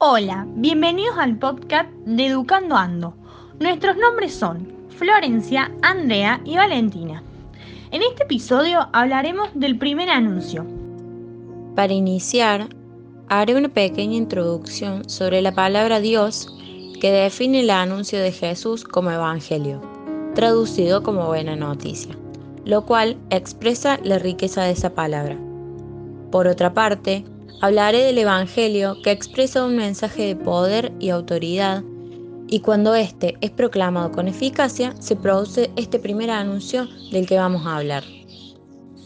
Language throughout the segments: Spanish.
Hola, bienvenidos al podcast de Educando Ando. Nuestros nombres son Florencia, Andrea y Valentina. En este episodio hablaremos del primer anuncio. Para iniciar, haré una pequeña introducción sobre la palabra Dios que define el anuncio de Jesús como Evangelio, traducido como buena noticia, lo cual expresa la riqueza de esa palabra. Por otra parte, Hablaré del Evangelio que expresa un mensaje de poder y autoridad y cuando éste es proclamado con eficacia se produce este primer anuncio del que vamos a hablar.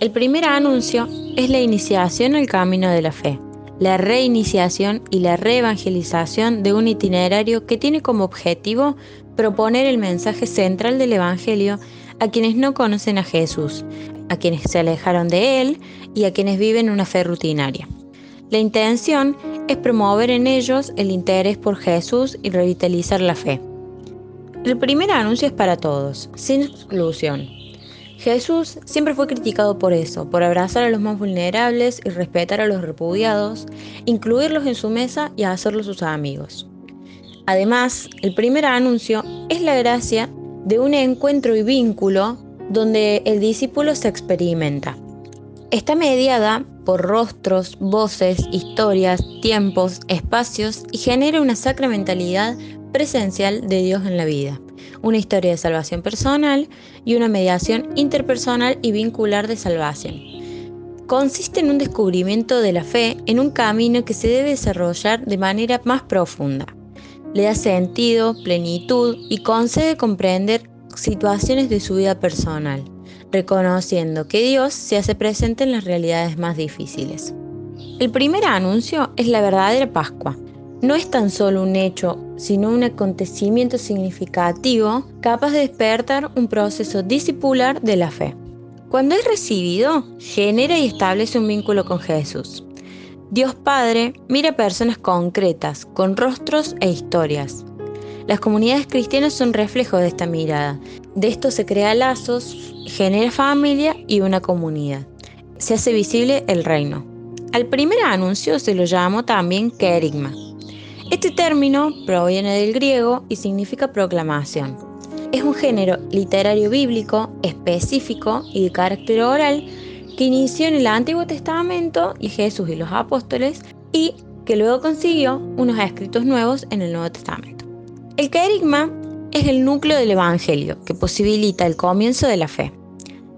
El primer anuncio es la iniciación al camino de la fe, la reiniciación y la reevangelización de un itinerario que tiene como objetivo proponer el mensaje central del Evangelio a quienes no conocen a Jesús, a quienes se alejaron de Él y a quienes viven una fe rutinaria. La intención es promover en ellos el interés por Jesús y revitalizar la fe. El primer anuncio es para todos, sin exclusión. Jesús siempre fue criticado por eso, por abrazar a los más vulnerables y respetar a los repudiados, incluirlos en su mesa y hacerlos sus amigos. Además, el primer anuncio es la gracia de un encuentro y vínculo donde el discípulo se experimenta. Está mediada por rostros, voces, historias, tiempos, espacios y genera una sacramentalidad presencial de Dios en la vida, una historia de salvación personal y una mediación interpersonal y vincular de salvación. Consiste en un descubrimiento de la fe en un camino que se debe desarrollar de manera más profunda. Le da sentido, plenitud y concede comprender situaciones de su vida personal reconociendo que Dios se hace presente en las realidades más difíciles. El primer anuncio es la verdadera Pascua. No es tan solo un hecho, sino un acontecimiento significativo capaz de despertar un proceso discipular de la fe. Cuando es recibido, genera y establece un vínculo con Jesús. Dios Padre mira personas concretas, con rostros e historias. Las comunidades cristianas son reflejo de esta mirada. De esto se crean lazos, genera familia y una comunidad. Se hace visible el reino. Al primer anuncio se lo llamó también querigma. Este término proviene del griego y significa proclamación. Es un género literario bíblico específico y de carácter oral que inició en el Antiguo Testamento y Jesús y los apóstoles y que luego consiguió unos escritos nuevos en el Nuevo Testamento. El querigma es el núcleo del Evangelio que posibilita el comienzo de la fe.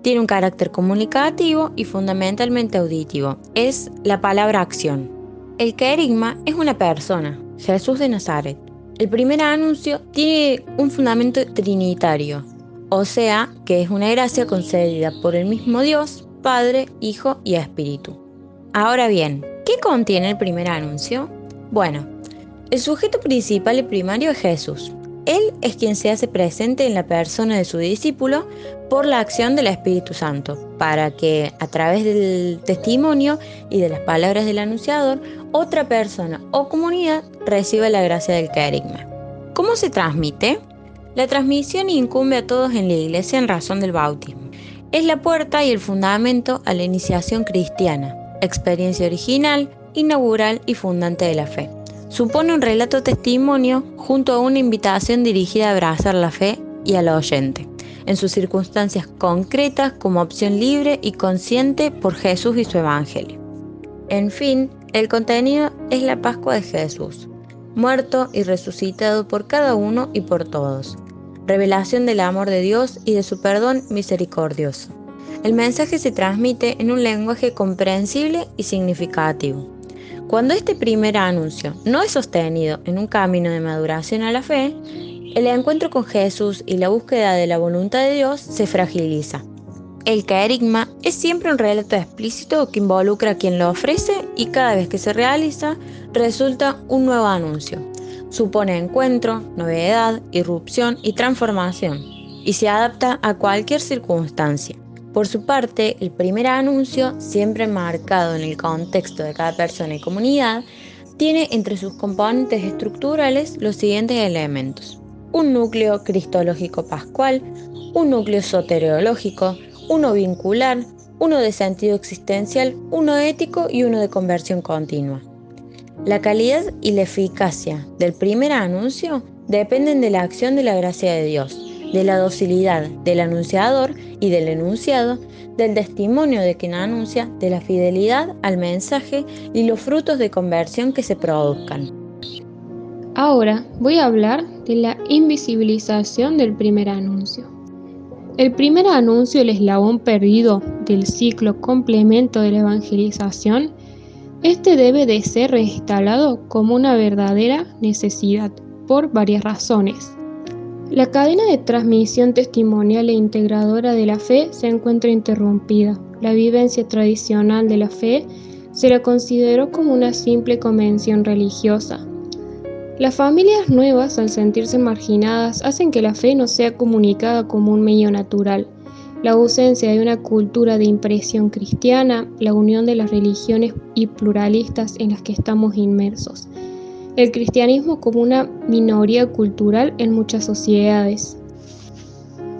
Tiene un carácter comunicativo y fundamentalmente auditivo. Es la palabra acción. El querigma es una persona, Jesús de Nazaret. El primer anuncio tiene un fundamento trinitario, o sea, que es una gracia concedida por el mismo Dios, Padre, Hijo y Espíritu. Ahora bien, ¿qué contiene el primer anuncio? Bueno, el sujeto principal y primario es Jesús, él es quien se hace presente en la persona de su discípulo por la acción del Espíritu Santo, para que a través del testimonio y de las palabras del anunciador, otra persona o comunidad reciba la gracia del carisma. ¿Cómo se transmite? La transmisión incumbe a todos en la iglesia en razón del bautismo. Es la puerta y el fundamento a la iniciación cristiana, experiencia original, inaugural y fundante de la fe supone un relato testimonio junto a una invitación dirigida a abrazar la fe y al oyente, en sus circunstancias concretas como opción libre y consciente por Jesús y su Evangelio. En fin, el contenido es la Pascua de Jesús, muerto y resucitado por cada uno y por todos, revelación del amor de Dios y de su perdón misericordioso. El mensaje se transmite en un lenguaje comprensible y significativo. Cuando este primer anuncio no es sostenido en un camino de maduración a la fe, el encuentro con Jesús y la búsqueda de la voluntad de Dios se fragiliza. El caerigma es siempre un relato explícito que involucra a quien lo ofrece y cada vez que se realiza resulta un nuevo anuncio. Supone encuentro, novedad, irrupción y transformación y se adapta a cualquier circunstancia. Por su parte, el primer anuncio, siempre marcado en el contexto de cada persona y comunidad, tiene entre sus componentes estructurales los siguientes elementos. Un núcleo cristológico pascual, un núcleo soteriológico, uno vincular, uno de sentido existencial, uno ético y uno de conversión continua. La calidad y la eficacia del primer anuncio dependen de la acción de la gracia de Dios, de la docilidad del anunciador y del enunciado, del testimonio de quien anuncia, de la fidelidad al mensaje y los frutos de conversión que se produzcan. Ahora voy a hablar de la invisibilización del primer anuncio. El primer anuncio, el eslabón perdido del ciclo complemento de la evangelización, este debe de ser reinstalado como una verdadera necesidad por varias razones. La cadena de transmisión testimonial e integradora de la fe se encuentra interrumpida. La vivencia tradicional de la fe se la consideró como una simple convención religiosa. Las familias nuevas, al sentirse marginadas, hacen que la fe no sea comunicada como un medio natural. La ausencia de una cultura de impresión cristiana, la unión de las religiones y pluralistas en las que estamos inmersos el cristianismo como una minoría cultural en muchas sociedades.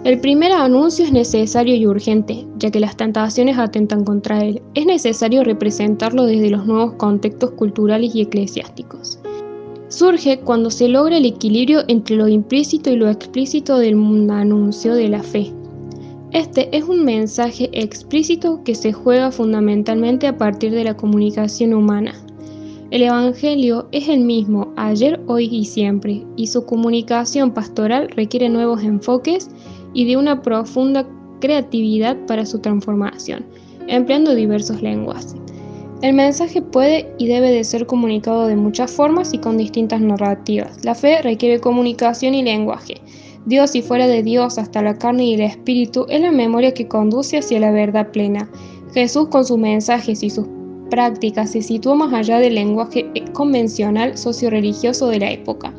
El primer anuncio es necesario y urgente, ya que las tentaciones atentan contra él. Es necesario representarlo desde los nuevos contextos culturales y eclesiásticos. Surge cuando se logra el equilibrio entre lo implícito y lo explícito del anuncio de la fe. Este es un mensaje explícito que se juega fundamentalmente a partir de la comunicación humana, el Evangelio es el mismo ayer, hoy y siempre, y su comunicación pastoral requiere nuevos enfoques y de una profunda creatividad para su transformación, empleando diversos lenguajes. El mensaje puede y debe de ser comunicado de muchas formas y con distintas narrativas. La fe requiere comunicación y lenguaje. Dios y fuera de Dios hasta la carne y el espíritu es la memoria que conduce hacia la verdad plena. Jesús con sus mensajes y sus práctica se situó más allá del lenguaje convencional socio-religioso de la época.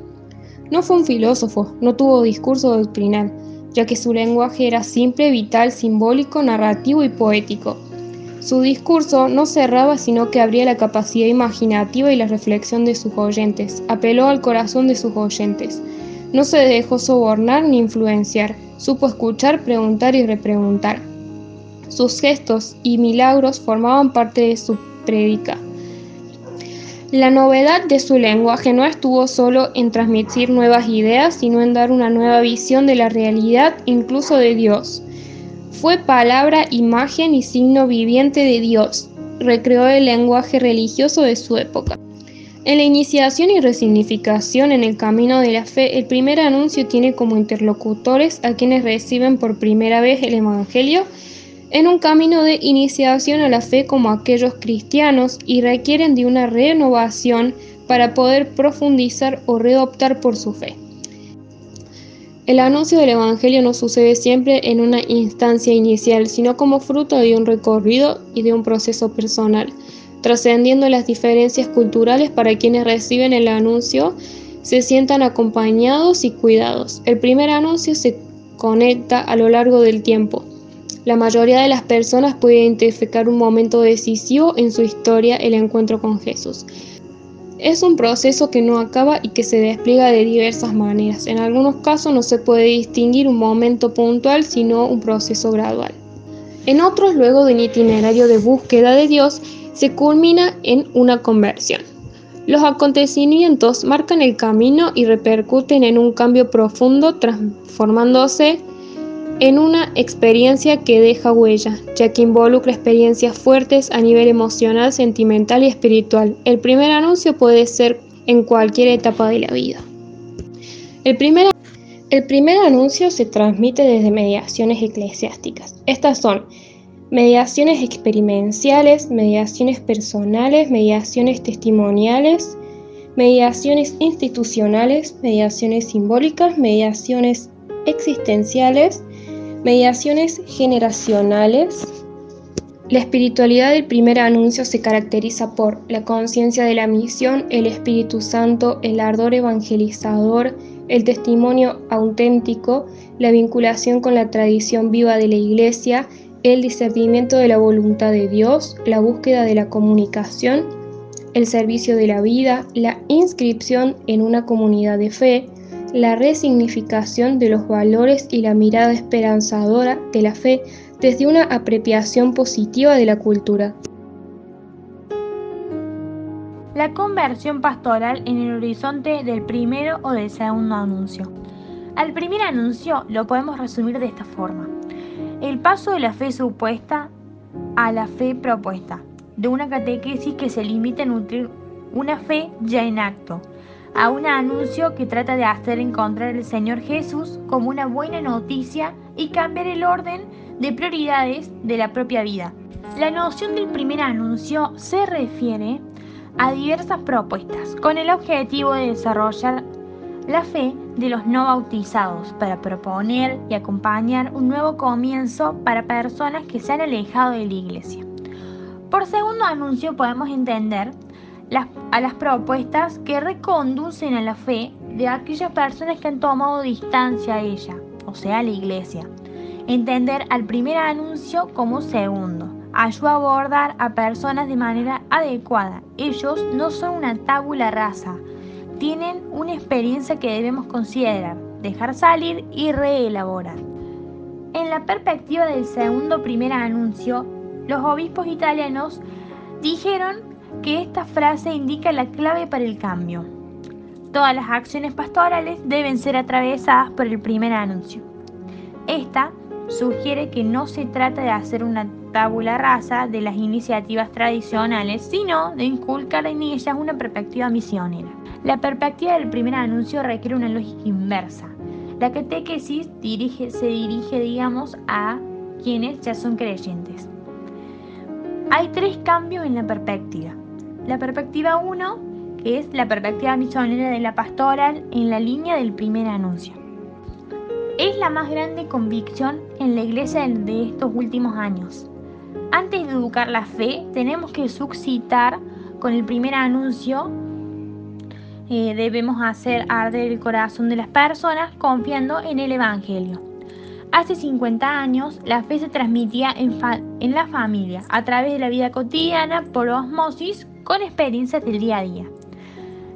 No fue un filósofo, no tuvo discurso doctrinal, ya que su lenguaje era simple, vital, simbólico, narrativo y poético. Su discurso no cerraba sino que abría la capacidad imaginativa y la reflexión de sus oyentes, apeló al corazón de sus oyentes. No se dejó sobornar ni influenciar, supo escuchar, preguntar y repreguntar. Sus gestos y milagros formaban parte de su La novedad de su lenguaje no estuvo solo en transmitir nuevas ideas, sino en dar una nueva visión de la realidad, incluso de Dios. Fue palabra, imagen y signo viviente de Dios. Recreó el lenguaje religioso de su época. En la iniciación y resignificación en el camino de la fe, el primer anuncio tiene como interlocutores a quienes reciben por primera vez el Evangelio en un camino de iniciación a la fe como aquellos cristianos y requieren de una renovación para poder profundizar o reoptar por su fe. El anuncio del Evangelio no sucede siempre en una instancia inicial, sino como fruto de un recorrido y de un proceso personal, trascendiendo las diferencias culturales para quienes reciben el anuncio, se sientan acompañados y cuidados. El primer anuncio se conecta a lo largo del tiempo la mayoría de las personas puede identificar un momento decisivo en su historia, el encuentro con Jesús. Es un proceso que no acaba y que se despliega de diversas maneras. En algunos casos no se puede distinguir un momento puntual, sino un proceso gradual. En otros, luego de un itinerario de búsqueda de Dios, se culmina en una conversión. Los acontecimientos marcan el camino y repercuten en un cambio profundo, transformándose en una experiencia que deja huella, ya que involucra experiencias fuertes a nivel emocional, sentimental y espiritual. El primer anuncio puede ser en cualquier etapa de la vida. El primer, el primer anuncio se transmite desde mediaciones eclesiásticas. Estas son mediaciones experienciales, mediaciones personales, mediaciones testimoniales, mediaciones institucionales, mediaciones simbólicas, mediaciones existenciales, Mediaciones generacionales. La espiritualidad del primer anuncio se caracteriza por la conciencia de la misión, el Espíritu Santo, el ardor evangelizador, el testimonio auténtico, la vinculación con la tradición viva de la Iglesia, el discernimiento de la voluntad de Dios, la búsqueda de la comunicación, el servicio de la vida, la inscripción en una comunidad de fe, la resignificación de los valores y la mirada esperanzadora de la fe desde una apropiación positiva de la cultura. la conversión pastoral en el horizonte del primero o del segundo anuncio. Al primer anuncio lo podemos resumir de esta forma. El paso de la fe supuesta a la fe propuesta, de una catequesis que se limita a nutrir una fe ya en acto, a un anuncio que trata de hacer encontrar al Señor Jesús como una buena noticia y cambiar el orden de prioridades de la propia vida. La noción del primer anuncio se refiere a diversas propuestas con el objetivo de desarrollar la fe de los no bautizados para proponer y acompañar un nuevo comienzo para personas que se han alejado de la iglesia. Por segundo anuncio podemos entender a las propuestas que reconducen a la fe de aquellas personas que han tomado distancia a ella, o sea, a la iglesia. Entender al primer anuncio como segundo. Ayuda a abordar a personas de manera adecuada. Ellos no son una tabula rasa, tienen una experiencia que debemos considerar, dejar salir y reelaborar. En la perspectiva del segundo primer anuncio, los obispos italianos dijeron que esta frase indica la clave para el cambio. Todas las acciones pastorales deben ser atravesadas por el primer anuncio. Esta sugiere que no se trata de hacer una tabula rasa de las iniciativas tradicionales, sino de inculcar en ellas una perspectiva misionera. La perspectiva del primer anuncio requiere una lógica inversa. La catequesis dirige, se dirige, digamos, a quienes ya son creyentes. Hay tres cambios en la perspectiva. La perspectiva 1, que es la perspectiva misionera de la pastoral en la línea del primer anuncio. Es la más grande convicción en la iglesia de estos últimos años. Antes de educar la fe, tenemos que suscitar con el primer anuncio eh, debemos hacer arder el corazón de las personas confiando en el Evangelio. Hace 50 años la fe se transmitía en, en la familia, a través de la vida cotidiana, por osmosis, con experiencias del día a día.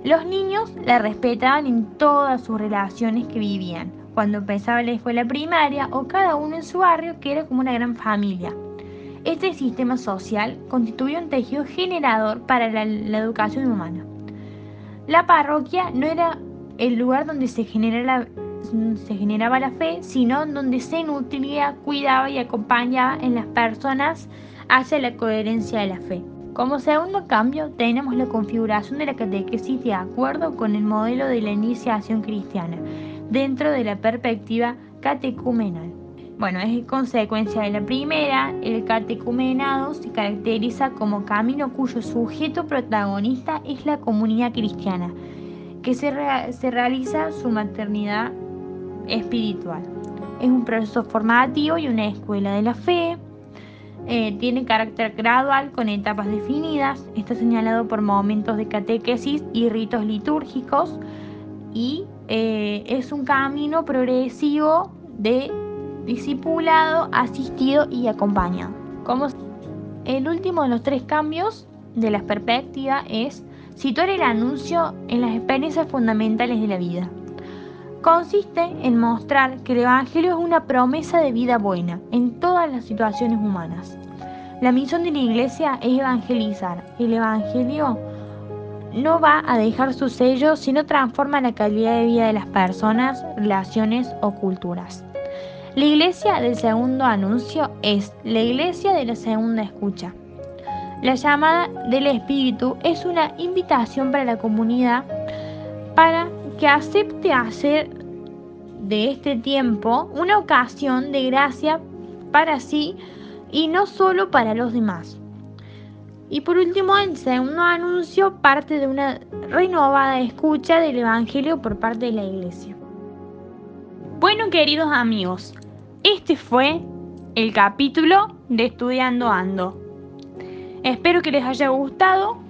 Los niños la respetaban en todas sus relaciones que vivían, cuando empezaba la escuela primaria o cada uno en su barrio que era como una gran familia. Este sistema social constituye un tejido generador para la educación humana. La parroquia no era el lugar donde se, se generaba la fe, sino donde se nutría, cuidaba y acompañaba en las personas hacia la coherencia de la fe. Como segundo cambio, tenemos la configuración de la catequesis de acuerdo con el modelo de la iniciación cristiana, dentro de la perspectiva catecumenal. Bueno, es consecuencia de la primera, el catecumenado se caracteriza como camino cuyo sujeto protagonista es la comunidad cristiana, que se, realiza su maternidad espiritual. Es un proceso formativo y una escuela de la fe. Eh, tiene carácter gradual con etapas definidas. Está señalado por momentos de catequesis y ritos litúrgicos. Y eh, es un camino progresivo de discipulado, asistido y acompañado. Como el último de los tres cambios de la perspectiva es situar el anuncio en las experiencias fundamentales de la vida. Consiste en mostrar que el Evangelio es una promesa de vida buena en todas las situaciones humanas. La misión de la Iglesia es evangelizar. El Evangelio no va a dejar su sello si no transforma la calidad de vida de las personas, relaciones o culturas. La iglesia del segundo anuncio es la iglesia de la segunda escucha. La llamada del Espíritu es una invitación para la comunidad para que acepte hacer de este tiempo una ocasión de gracia para sí y no solo para los demás. Y por último, el segundo anuncio parte de una renovada escucha del Evangelio por parte de la Iglesia. Bueno, queridos amigos, este fue el capítulo de Estudiando Ando. Espero que les haya gustado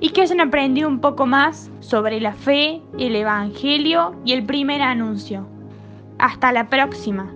y que hayan aprendido un poco más sobre la fe, el Evangelio y el primer anuncio. Hasta la próxima.